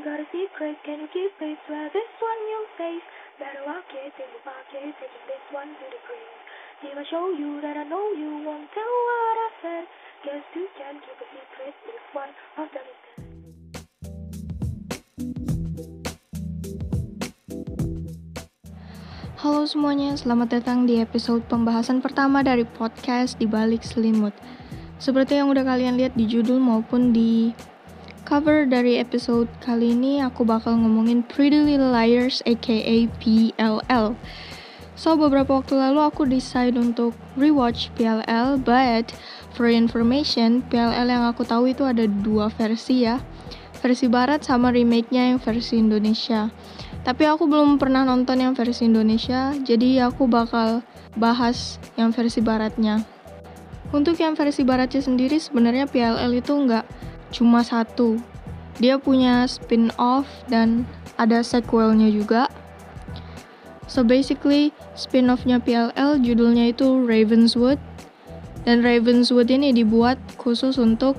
Got a secret, can you keep it? Swear this one you safe. Better walk it in the pocket, taking this one to the grave. If I show you that I know you won't tell what I said. Guess you can keep a secret if one of them is dead. Halo semuanya, selamat datang di episode pembahasan pertama dari podcast di balik selimut. Seperti yang udah kalian lihat di judul maupun di cover dari episode kali ini, aku bakal ngomongin Pretty Little Liars aka PLL. So, beberapa waktu lalu aku decide untuk rewatch PLL, but for information, PLL yang aku tahu itu ada dua versi ya. Versi barat sama remake-nya yang versi Indonesia. Tapi aku belum pernah nonton yang versi Indonesia, jadi aku bakal bahas yang versi baratnya. Untuk yang versi baratnya sendiri sebenarnya PLL itu nggak cuma satu. Dia punya spin-off dan ada sequelnya juga. So basically, spin-offnya PLL judulnya itu Ravenswood. Dan Ravenswood ini dibuat khusus untuk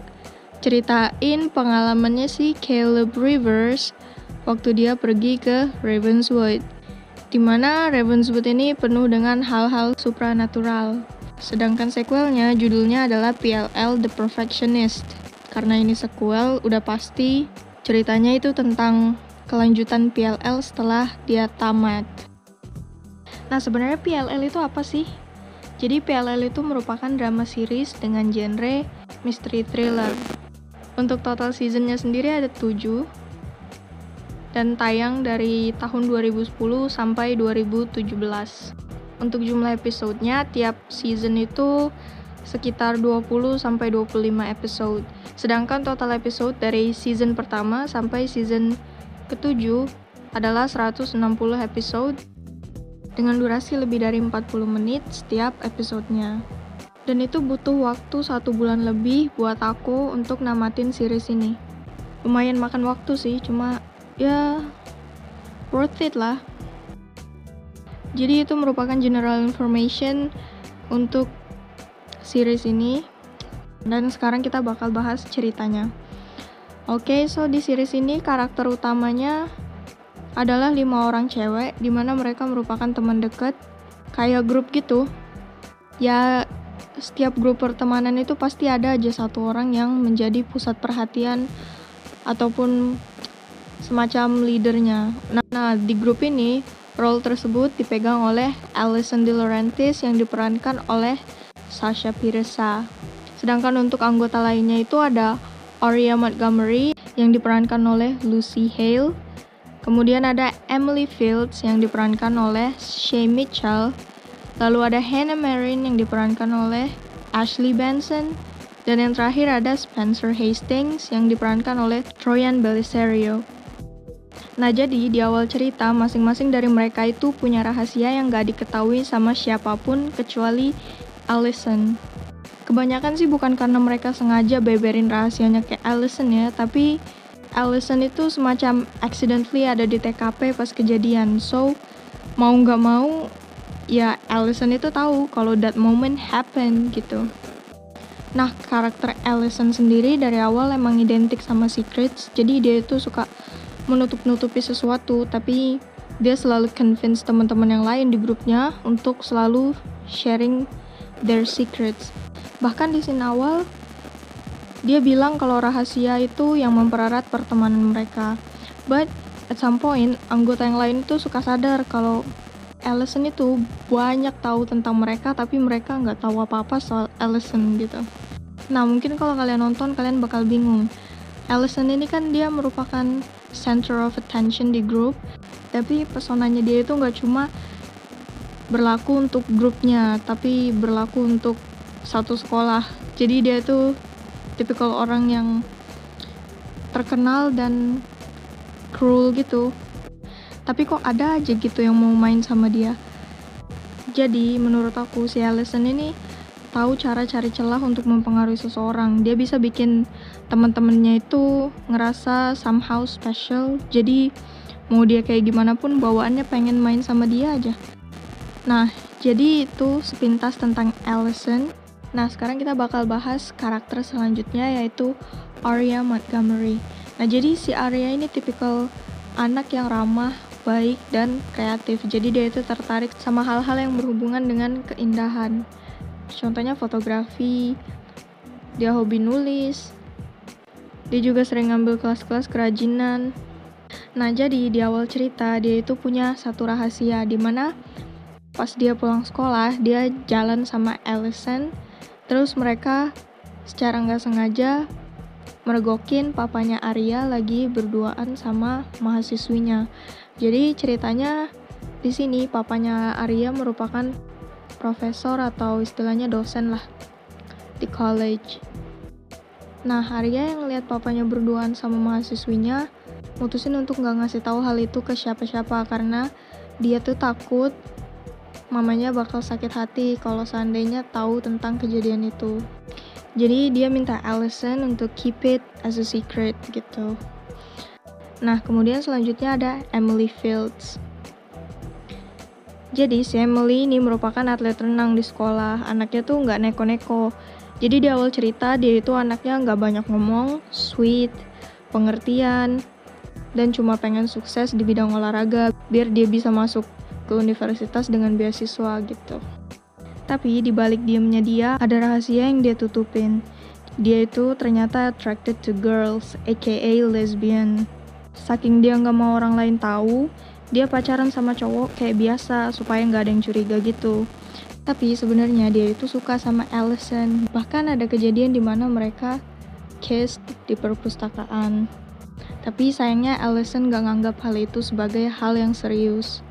ceritain pengalamannya si Caleb Rivers waktu dia pergi ke Ravenswood. Di mana Ravenswood ini penuh dengan hal-hal supranatural. Sedangkan sequelnya judulnya adalah PLL The Perfectionist. Karena ini sequel, udah pasti ceritanya itu tentang kelanjutan PLL setelah dia tamat. Nah, sebenarnya PLL itu apa sih? Jadi PLL itu merupakan drama series dengan genre mystery thriller. Untuk total seasonnya sendiri ada 7, dan tayang dari tahun 2010 sampai 2017. Untuk jumlah episodenya, tiap season itu sekitar 20 sampai 25 episode. Sedangkan total episode dari season pertama sampai season ketujuh adalah 160 episode dengan durasi lebih dari 40 menit setiap episodenya. Dan itu butuh waktu satu bulan lebih buat aku untuk namatin series ini. Lumayan makan waktu sih, cuma ya worth it lah. Jadi itu merupakan general information untuk series ini dan sekarang kita bakal bahas ceritanya. Oke, okay, so di series ini karakter utamanya adalah lima orang cewek, di mana mereka merupakan teman dekat, kayak grup gitu. Ya, setiap grup pertemanan itu pasti ada aja satu orang yang menjadi pusat perhatian ataupun semacam leadernya. Nah, nah, di grup ini, role tersebut dipegang oleh Alison De Laurentiis yang diperankan oleh Sasha Piresa. Sedangkan untuk anggota lainnya itu ada Aria Montgomery yang diperankan oleh Lucy Hale. Kemudian ada Emily Fields yang diperankan oleh Shay Mitchell. Lalu ada Hannah Marin yang diperankan oleh Ashley Benson. Dan yang terakhir ada Spencer Hastings yang diperankan oleh Troyan Belisario. Nah jadi di awal cerita masing-masing dari mereka itu punya rahasia yang gak diketahui sama siapa pun kecuali Allison. Kebanyakan sih bukan karena mereka sengaja beberin rahasianya ke Allison ya, tapi Allison itu semacam accidentally ada di TKP pas kejadian. So mau nggak mau ya Allison itu tahu kalau that moment happen gitu. Nah, karakter Allison sendiri dari awal emang identik sama Secrets, jadi dia itu suka menutup-nutupi sesuatu, tapi dia selalu convince teman-teman yang lain di grupnya untuk selalu sharing their secrets. Bahkan di scene awal, dia bilang kalau rahasia itu yang mempererat pertemanan mereka. But at some point, anggota yang lain itu suka sadar kalau Allison itu banyak tahu tentang mereka, tapi mereka nggak tahu apa-apa soal Allison gitu. Nah, mungkin kalau kalian nonton, kalian bakal bingung. Allison ini kan dia merupakan center of attention di grup tapi pesonanya dia itu nggak cuma berlaku untuk grupnya tapi berlaku untuk satu sekolah jadi dia itu tipikal orang yang terkenal dan cruel gitu tapi kok ada aja gitu yang mau main sama dia jadi menurut aku si Allison ini tahu cara cari celah untuk mempengaruhi seseorang. Dia bisa bikin teman-temannya itu ngerasa somehow special. Jadi mau dia kayak gimana pun bawaannya pengen main sama dia aja. Nah, jadi itu sepintas tentang Allison. Nah, sekarang kita bakal bahas karakter selanjutnya yaitu Arya Montgomery. Nah, jadi si Arya ini tipikal anak yang ramah, baik, dan kreatif. Jadi dia itu tertarik sama hal-hal yang berhubungan dengan keindahan. Contohnya fotografi, dia hobi nulis, dia juga sering ngambil kelas-kelas kerajinan. Nah, jadi di awal cerita dia itu punya satu rahasia di mana pas dia pulang sekolah, dia jalan sama Allison, terus mereka secara nggak sengaja mergokin papanya Arya lagi berduaan sama mahasiswinya. Jadi ceritanya di sini papanya Arya merupakan profesor atau istilahnya dosen lah di college. Nah, Arya yang lihat papanya berduaan sama mahasiswinya mutusin untuk nggak ngasih tahu hal itu ke siapa-siapa karena dia tuh takut mamanya bakal sakit hati kalau seandainya tahu tentang kejadian itu. Jadi dia minta Allison untuk keep it as a secret gitu. Nah, kemudian selanjutnya ada Emily Fields. Jadi si Emily ini merupakan atlet renang di sekolah. Anaknya tuh nggak neko-neko. Jadi di awal cerita dia itu anaknya nggak banyak ngomong, sweet, pengertian, dan cuma pengen sukses di bidang olahraga biar dia bisa masuk ke universitas dengan beasiswa gitu. Tapi di balik diemnya dia ada rahasia yang dia tutupin. Dia itu ternyata attracted to girls, aka lesbian. Saking dia nggak mau orang lain tahu, dia pacaran sama cowok kayak biasa supaya nggak ada yang curiga gitu. Tapi sebenarnya dia itu suka sama Allison. Bahkan ada kejadian di mana mereka kissed di perpustakaan. Tapi sayangnya Allison gak nganggap hal itu sebagai hal yang serius.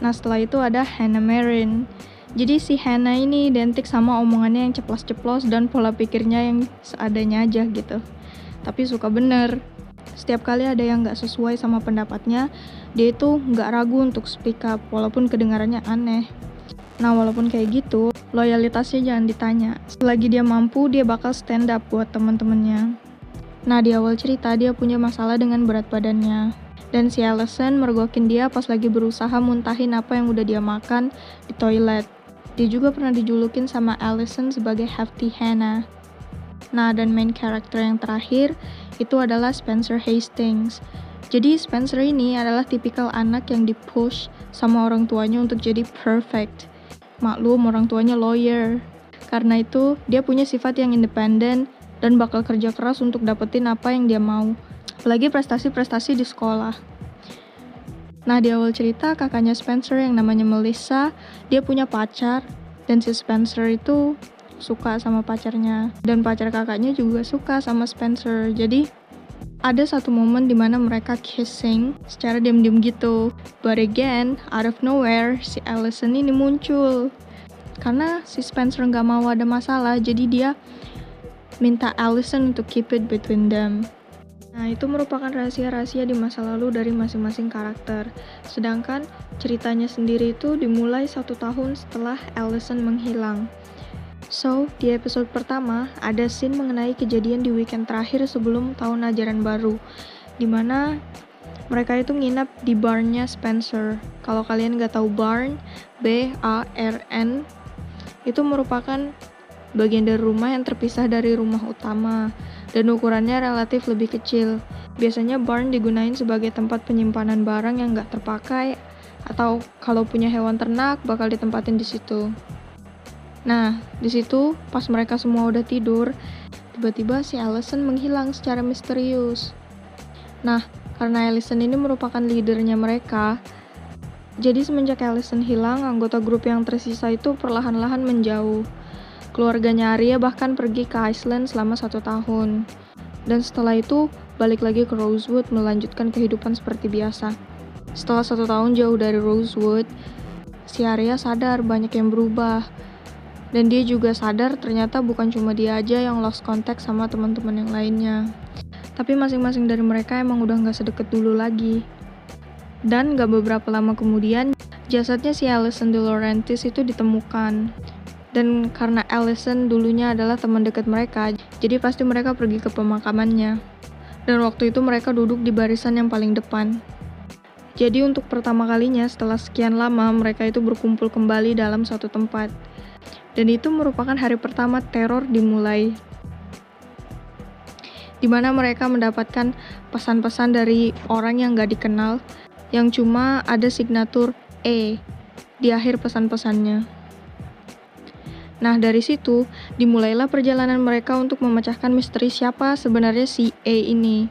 Nah setelah itu ada Hannah Marin. Jadi si Hannah ini identik sama omongannya yang ceplos-ceplos dan pola pikirnya yang seadanya aja gitu. Tapi suka bener. Setiap kali ada yang gak sesuai sama pendapatnya, dia itu gak ragu untuk speak up walaupun kedengarannya aneh. Nah walaupun kayak gitu, loyalitasnya jangan ditanya. Selagi dia mampu, dia bakal stand up buat teman-temannya. Nah di awal cerita dia punya masalah dengan berat badannya. Dan si Allison mergokin dia pas lagi berusaha muntahin apa yang udah dia makan di toilet. Dia juga pernah dijulukin sama Allison sebagai Hefty Hannah. Nah, dan main karakter yang terakhir itu adalah Spencer Hastings. Jadi Spencer ini adalah tipikal anak yang dipush sama orang tuanya untuk jadi perfect. Maklum orang tuanya lawyer. Karena itu, dia punya sifat yang independen dan bakal kerja keras untuk dapetin apa yang dia mau. Apalagi prestasi-prestasi di sekolah. Nah, di awal cerita kakaknya Spencer yang namanya Melissa, dia punya pacar dan si Spencer itu suka sama pacarnya dan pacar kakaknya juga suka sama Spencer. Jadi ada satu momen di mana mereka kissing secara diam-diam gitu. But again, out of nowhere, si Allison ini muncul. Karena si Spencer nggak mau ada masalah, jadi dia minta Allison untuk keep it between them. Nah, itu merupakan rahasia-rahasia di masa lalu dari masing-masing karakter. Sedangkan ceritanya sendiri itu dimulai satu tahun setelah Allison menghilang. So, di episode pertama, ada scene mengenai kejadian di weekend terakhir sebelum tahun ajaran baru, di mana mereka itu nginap di barnnya Spencer. Kalau kalian nggak tahu barn, B-A-R-N, itu merupakan bagian dari rumah yang terpisah dari rumah utama dan ukurannya relatif lebih kecil. Biasanya barn digunain sebagai tempat penyimpanan barang yang nggak terpakai atau kalau punya hewan ternak bakal ditempatin di situ. Nah, di situ pas mereka semua udah tidur, tiba-tiba si Allison menghilang secara misterius. Nah, karena Allison ini merupakan leadernya mereka, jadi semenjak Allison hilang, anggota grup yang tersisa itu perlahan-lahan menjauh. Keluarganya Arya bahkan pergi ke Iceland selama satu tahun. Dan setelah itu, balik lagi ke Rosewood melanjutkan kehidupan seperti biasa. Setelah satu tahun jauh dari Rosewood, si Arya sadar banyak yang berubah. Dan dia juga sadar ternyata bukan cuma dia aja yang lost contact sama teman-teman yang lainnya. Tapi masing-masing dari mereka emang udah gak sedekat dulu lagi. Dan gak beberapa lama kemudian, jasadnya si Alison De Laurentiis itu ditemukan. Dan karena Allison dulunya adalah teman dekat mereka, jadi pasti mereka pergi ke pemakamannya. Dan waktu itu mereka duduk di barisan yang paling depan. Jadi untuk pertama kalinya setelah sekian lama mereka itu berkumpul kembali dalam satu tempat. Dan itu merupakan hari pertama teror dimulai. di mana mereka mendapatkan pesan-pesan dari orang yang gak dikenal yang cuma ada signatur E di akhir pesan-pesannya. Nah, dari situ dimulailah perjalanan mereka untuk memecahkan misteri siapa sebenarnya si E ini.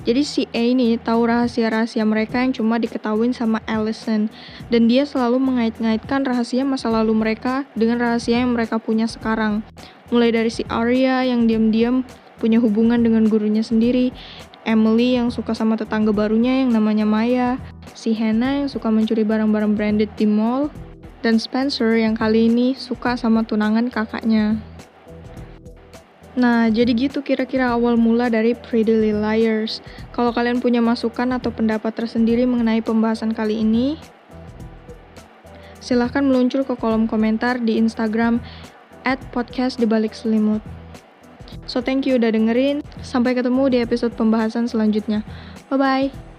Jadi si E ini tahu rahasia-rahasia mereka yang cuma diketahui sama Allison dan dia selalu mengait-ngaitkan rahasia masa lalu mereka dengan rahasia yang mereka punya sekarang. Mulai dari si Arya yang diam-diam punya hubungan dengan gurunya sendiri, Emily yang suka sama tetangga barunya yang namanya Maya, si Hannah yang suka mencuri barang-barang branded di mall, dan Spencer yang kali ini suka sama tunangan kakaknya. Nah, jadi gitu kira-kira awal mula dari Pretty Little Liars. Kalau kalian punya masukan atau pendapat tersendiri mengenai pembahasan kali ini, silahkan meluncur ke kolom komentar di Instagram at podcast di balik selimut. So thank you udah dengerin. Sampai ketemu di episode pembahasan selanjutnya. Bye bye.